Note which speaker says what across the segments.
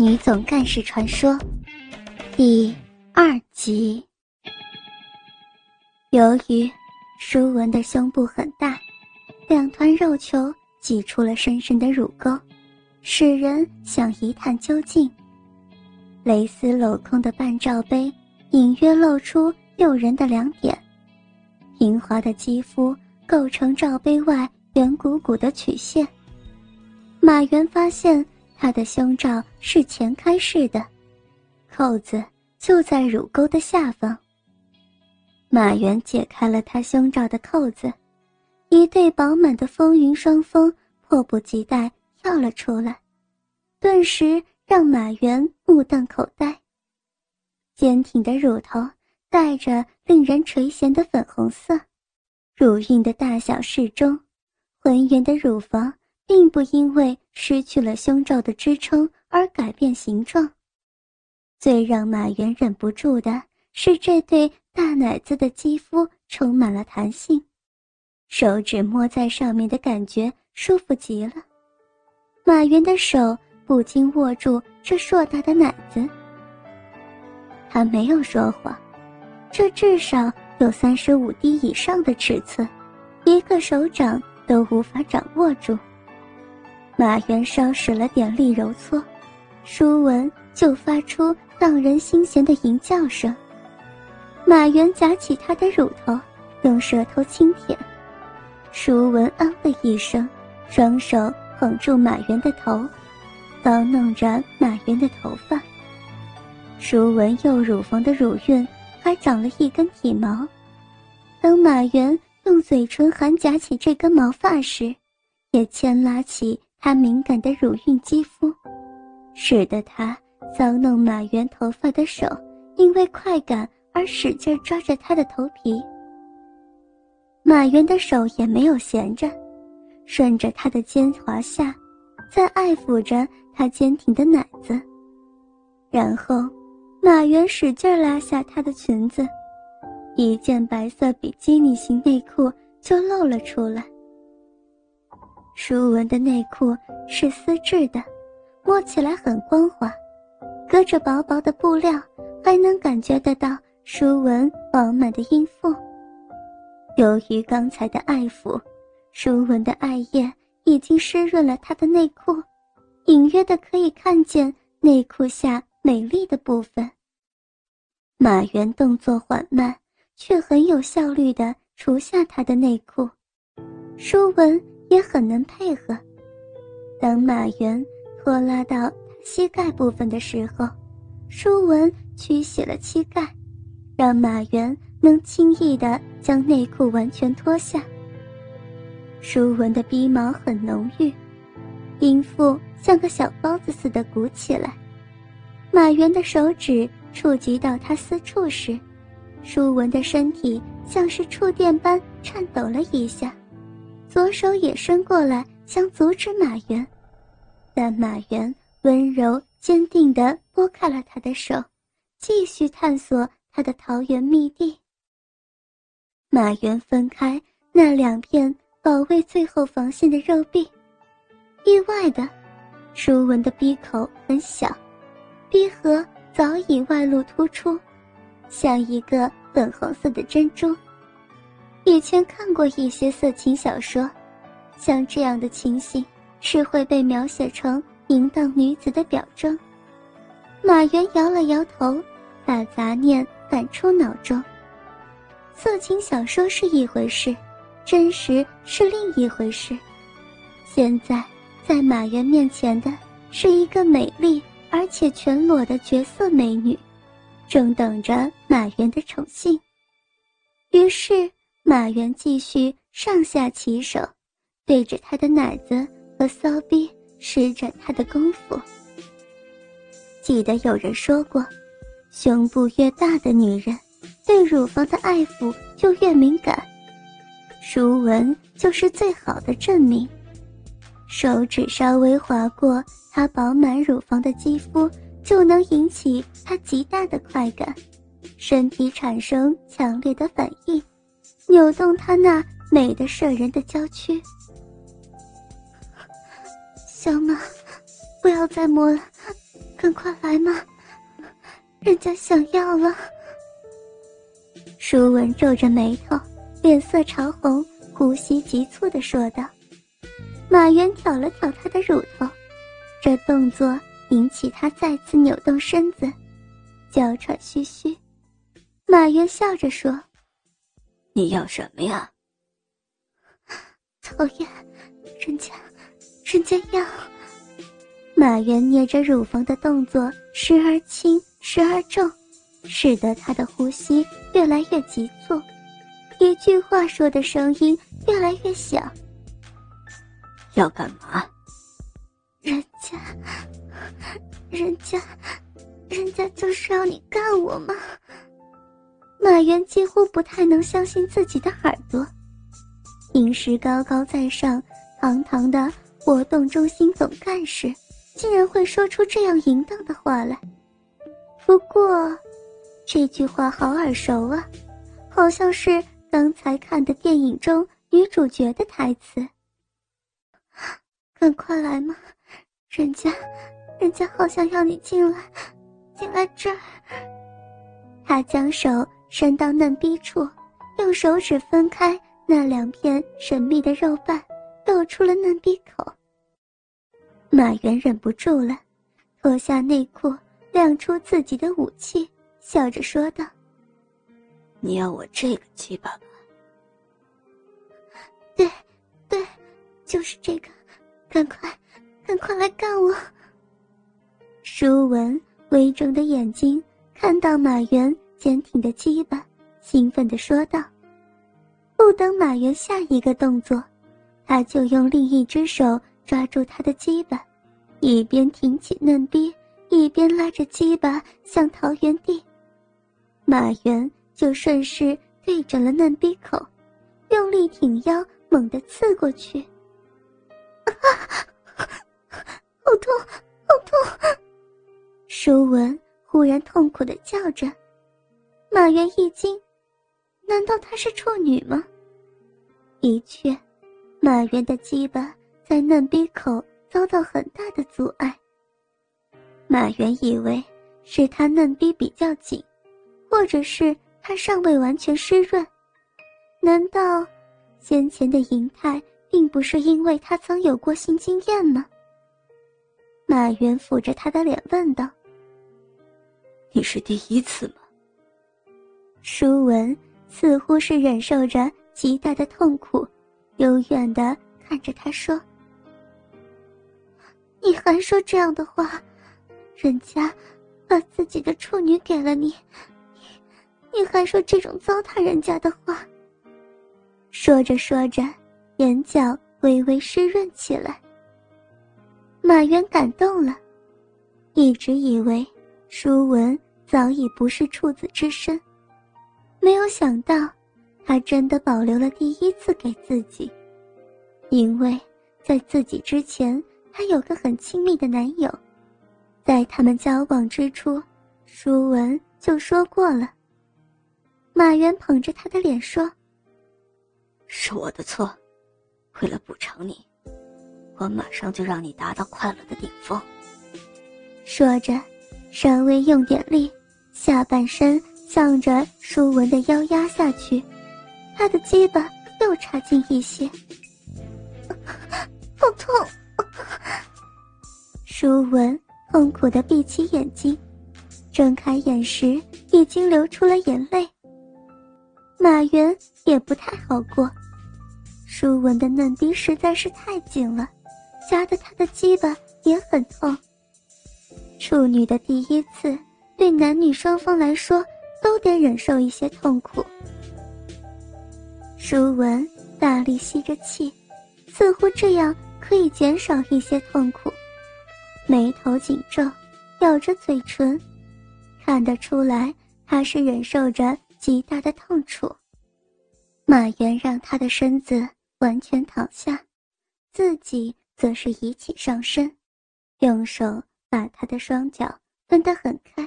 Speaker 1: 女总干事传说》第二集。由于舒文的胸部很大，两团肉球挤出了深深的乳沟，使人想一探究竟。蕾丝镂空的半罩杯隐约露出诱人的两点，平滑的肌肤构成罩杯外圆鼓鼓的曲线。马原发现。他的胸罩是前开式的，扣子就在乳沟的下方。马原解开了他胸罩的扣子，一对饱满的风云双峰迫不及待跳了出来，顿时让马原目瞪口呆。坚挺的乳头带着令人垂涎的粉红色，乳晕的大小适中，浑圆的乳房。并不因为失去了胸罩的支撑而改变形状。最让马原忍不住的是这对大奶子的肌肤充满了弹性，手指摸在上面的感觉舒服极了。马原的手不禁握住这硕大的奶子。他没有说谎，这至少有三十五滴以上的尺寸，一个手掌都无法掌握住。马原稍使了点力揉搓，舒文就发出荡人心弦的吟叫声。马原夹起他的乳头，用舌头轻舔。舒文嗯了一声，双手捧住马原的头，搔弄着马原的头发。舒文右乳房的乳晕还长了一根体毛，当马原用嘴唇含夹起这根毛发时，也牵拉起。他敏感的乳晕肌肤，使得他搔弄马原头发的手，因为快感而使劲抓着他的头皮。马原的手也没有闲着，顺着他的肩滑下，在爱抚着他坚挺的奶子。然后，马原使劲拉下她的裙子，一件白色比基尼型内裤就露了出来。舒文的内裤是丝质的，摸起来很光滑，隔着薄薄的布料，还能感觉得到舒文饱满的阴腹。由于刚才的爱抚，舒文的爱液已经湿润了他的内裤，隐约的可以看见内裤下美丽的部分。马原动作缓慢，却很有效率的除下他的内裤，舒文。也很能配合。等马原拖拉到他膝盖部分的时候，舒文屈起了膝盖，让马原能轻易地将内裤完全脱下。舒文的鼻毛很浓郁，阴腹像个小包子似的鼓起来。马原的手指触及到他私处时，舒文的身体像是触电般颤抖了一下。左手也伸过来，想阻止马原，但马原温柔坚定地拨开了他的手，继续探索他的桃源秘地。马原分开那两片保卫最后防线的肉壁，意外的，舒文的鼻口很小，鼻核早已外露突出，像一个粉红色的珍珠。以前看过一些色情小说，像这样的情形是会被描写成淫荡女子的表征。马原摇了摇头，把杂念赶出脑中。色情小说是一回事，真实是另一回事。现在在马原面前的是一个美丽而且全裸的绝色美女，正等着马原的宠幸。于是。马原继续上下其手，对着他的奶子和骚逼施展他的功夫。记得有人说过，胸部越大的女人，对乳房的爱抚就越敏感。舒文就是最好的证明。手指稍微划过她饱满乳房的肌肤，就能引起她极大的快感，身体产生强烈的反应。扭动他那美的摄人的娇躯，小马，不要再摸了，赶快来嘛，人家想要了。舒文皱着眉头，脸色潮红，呼吸急促的说道。马原挑了挑他的乳头，这动作引起他再次扭动身子，娇喘吁吁。马原笑着说：“
Speaker 2: 你要什么呀？”
Speaker 1: 讨厌，人家，人家要。马原捏着乳房的动作时而轻，时而重。使得他的呼吸越来越急促，一句话说的声音越来越小。
Speaker 2: 要干嘛？
Speaker 1: 人家，人家，人家就是要你干我吗？马原几乎不太能相信自己的耳朵，平时高高在上、堂堂的活动中心总干事，竟然会说出这样淫荡的话来。不过。这句话好耳熟啊，好像是刚才看的电影中女主角的台词。赶快来嘛，人家，人家好像要你进来，进来这儿。他将手伸到嫩逼处，用手指分开那两片神秘的肉瓣，露出了嫩逼口。马原忍不住了，脱下内裤，亮出自己的武器。笑着说道：“
Speaker 2: 你要我这个鸡巴吧？
Speaker 1: 对，对，就是这个，赶快，赶快来干我！”舒文微睁的眼睛看到马原坚挺的鸡巴，兴奋地说道：“不等马原下一个动作，他就用另一只手抓住他的鸡巴，一边挺起嫩逼，一边拉着鸡巴向桃源地。”马原就顺势对准了嫩逼口，用力挺腰，猛地刺过去。啊！好痛，好痛！舒文忽然痛苦的叫着。马原一惊，难道她是处女吗？的确，马原的鸡巴在嫩逼口遭到很大的阻碍。马原以为是他嫩逼比较紧。或者是他尚未完全湿润？难道先前的银泰并不是因为他曾有过性经验吗？马原抚着他的脸问道：“
Speaker 2: 你是第一次吗？”
Speaker 1: 舒文似乎是忍受着极大的痛苦，幽怨的看着他说：“你还说这样的话？人家把自己的处女给了你。”你还说这种糟蹋人家的话。说着说着，眼角微微湿润起来。马原感动了，一直以为舒文早已不是处子之身，没有想到他真的保留了第一次给自己，因为在自己之前，他有个很亲密的男友，在他们交往之初，舒文就说过了。马原捧着他的脸说：“
Speaker 2: 是我的错，为了补偿你，我马上就让你达到快乐的顶峰。”
Speaker 1: 说着，稍微用点力，下半身向着舒文的腰压下去，他的鸡巴又插进一些，好痛！舒文痛苦的闭起眼睛，睁开眼时已经流出了眼泪。马原也不太好过，舒文的嫩逼实在是太紧了，夹得他的鸡巴也很痛。处女的第一次，对男女双方来说都得忍受一些痛苦。舒文大力吸着气，似乎这样可以减少一些痛苦，眉头紧皱，咬着嘴唇，看得出来他是忍受着。极大的痛楚，马原让他的身子完全躺下，自己则是一起上身，用手把他的双脚分得很开，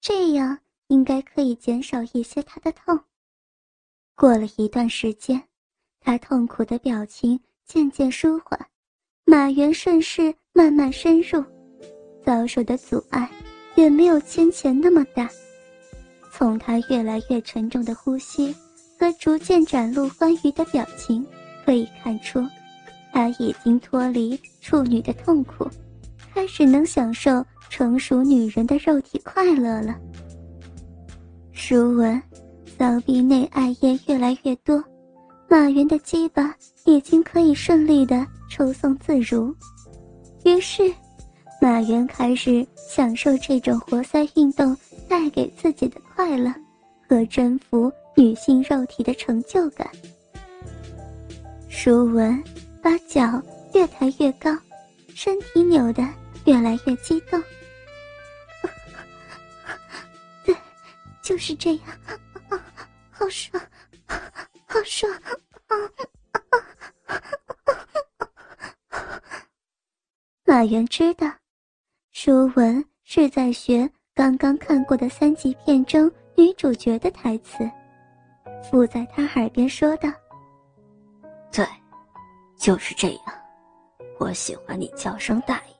Speaker 1: 这样应该可以减少一些他的痛。过了一段时间，他痛苦的表情渐渐舒缓，马原顺势慢慢深入，遭受的阻碍远没有先前那么大。从他越来越沉重的呼吸和逐渐展露欢愉的表情，可以看出，他已经脱离处女的痛苦，开始能享受成熟女人的肉体快乐了。舒文，骚逼内爱液越来越多，马原的鸡巴已经可以顺利的抽送自如，于是，马原开始享受这种活塞运动。带给自己的快乐和征服女性肉体的成就感。舒文把脚越抬越高，身体扭得越来越激动。就是这样，啊好爽，好爽！马原知道，舒文是在学。刚刚看过的三级片中女主角的台词，附在他耳边说道：“
Speaker 2: 对，就是这样。我喜欢你叫声大爷。”